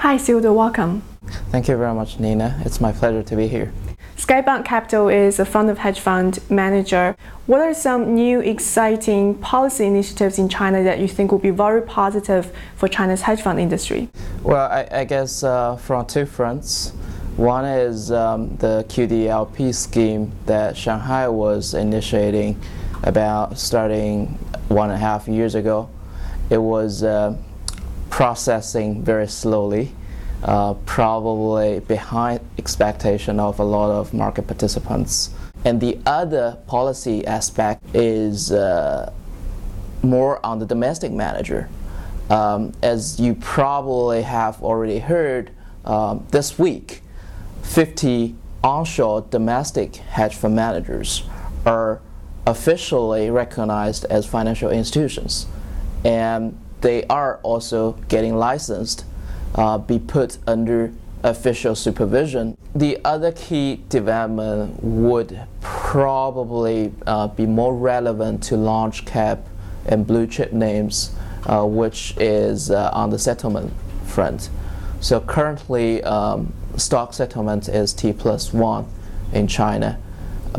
Hi, Sildo, welcome. Thank you very much, Nina. It's my pleasure to be here. Skybound Capital is a fund of hedge fund manager. What are some new exciting policy initiatives in China that you think will be very positive for China's hedge fund industry? Well, I, I guess uh, from two fronts. One is um, the QDLP scheme that Shanghai was initiating about starting one and a half years ago. It was uh, processing very slowly, uh, probably behind expectation of a lot of market participants. And the other policy aspect is uh, more on the domestic manager. Um, as you probably have already heard um, this week, 50 onshore domestic hedge fund managers are officially recognized as financial institutions. And they are also getting licensed, uh, be put under official supervision. The other key development would probably uh, be more relevant to large cap and blue chip names, uh, which is uh, on the settlement front. So currently, um, stock settlement is T plus one in China,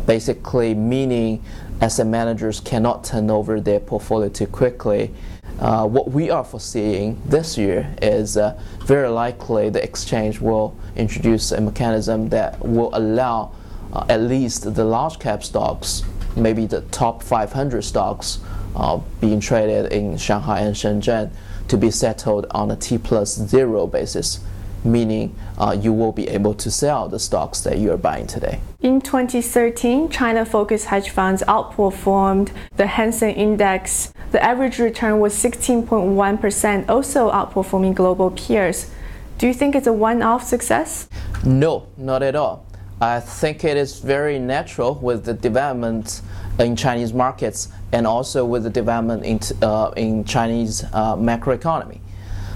basically meaning asset managers cannot turn over their portfolio too quickly. Uh, what we are foreseeing this year is uh, very likely the exchange will introduce a mechanism that will allow uh, at least the large cap stocks, maybe the top 500 stocks uh, being traded in Shanghai and Shenzhen, to be settled on a T plus zero basis meaning uh, you will be able to sell the stocks that you are buying today. In 2013, China focused hedge funds outperformed the Hang Seng Index. The average return was 16.1%, also outperforming global peers. Do you think it's a one off success? No, not at all. I think it is very natural with the development in Chinese markets and also with the development in, uh, in Chinese uh, macroeconomy.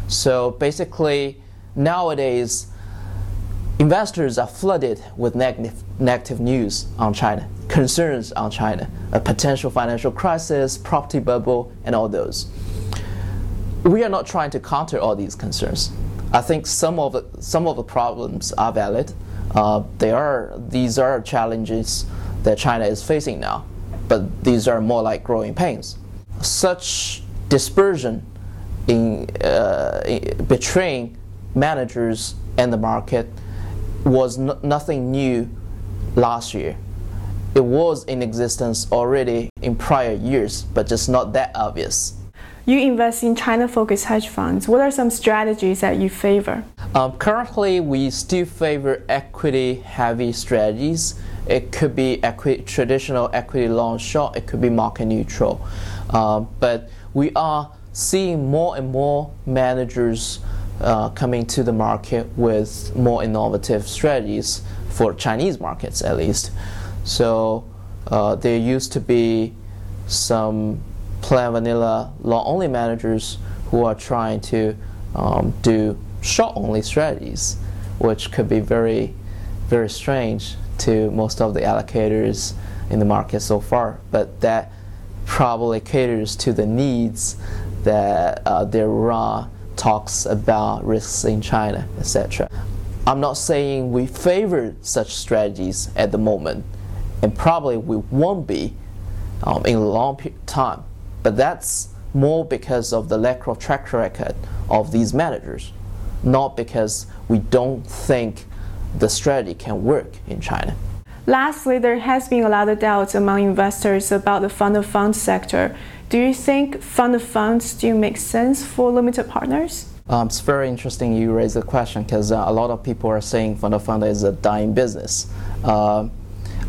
So basically, nowadays, investors are flooded with negative, negative news on China, concerns on China, a potential financial crisis, property bubble, and all those. We are not trying to counter all these concerns. I think some of the, some of the problems are valid. Uh, they are, these are challenges that China is facing now, but these are more like growing pains. Such dispersion in, uh, in betraying managers and the market was nothing new last year. It was in existence already in prior years, but just not that obvious. You invest in China focused hedge funds. What are some strategies that you favor? Um, currently, we still favor equity heavy strategies. It could be equity, traditional equity long short, it could be market neutral. Uh, but we are seeing more and more managers uh, coming to the market with more innovative strategies for Chinese markets at least. So uh, there used to be some plain vanilla long only managers who are trying to um, do short only strategies, which could be very, very strange to most of the allocators in the market so far. But that probably caters to the needs that uh, their raw talks about risks in China, etc. I'm not saying we favor such strategies at the moment, and probably we won't be um, in a long time. But that's more because of the lack of track record of these managers, not because we don't think the strategy can work in China. Lastly, there has been a lot of doubts among investors about the fund of funds sector. Do you think fund of funds still make sense for limited partners? Um, it's very interesting you raise the question because uh, a lot of people are saying fund of fund is a dying business. Uh,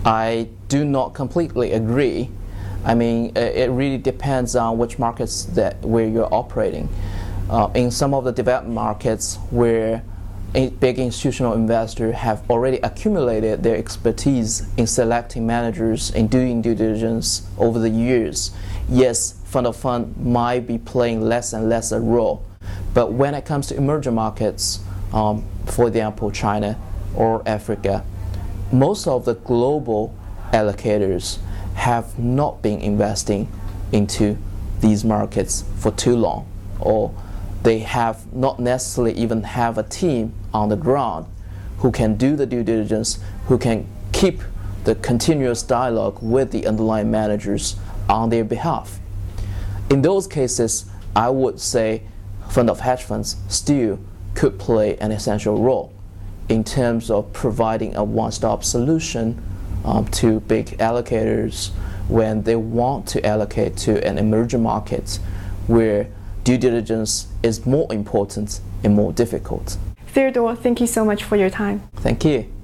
I do not completely agree. I mean, it really depends on which markets that where you're operating. Uh, in some of the developed markets where big institutional investors have already accumulated their expertise in selecting managers and doing due diligence over the years. Yes, fund of fund might be playing less and less a role, but when it comes to emerging markets, um, for example, China or Africa, most of the global allocators have not been investing into these markets for too long or they have not necessarily even have a team on the ground who can do the due diligence, who can keep the continuous dialogue with the underlying managers on their behalf. In those cases, I would say fund of hedge funds still could play an essential role in terms of providing a one-stop solution um, to big allocators when they want to allocate to an emerging market where due diligence is more important and more difficult. Theodore, thank you so much for your time. Thank you.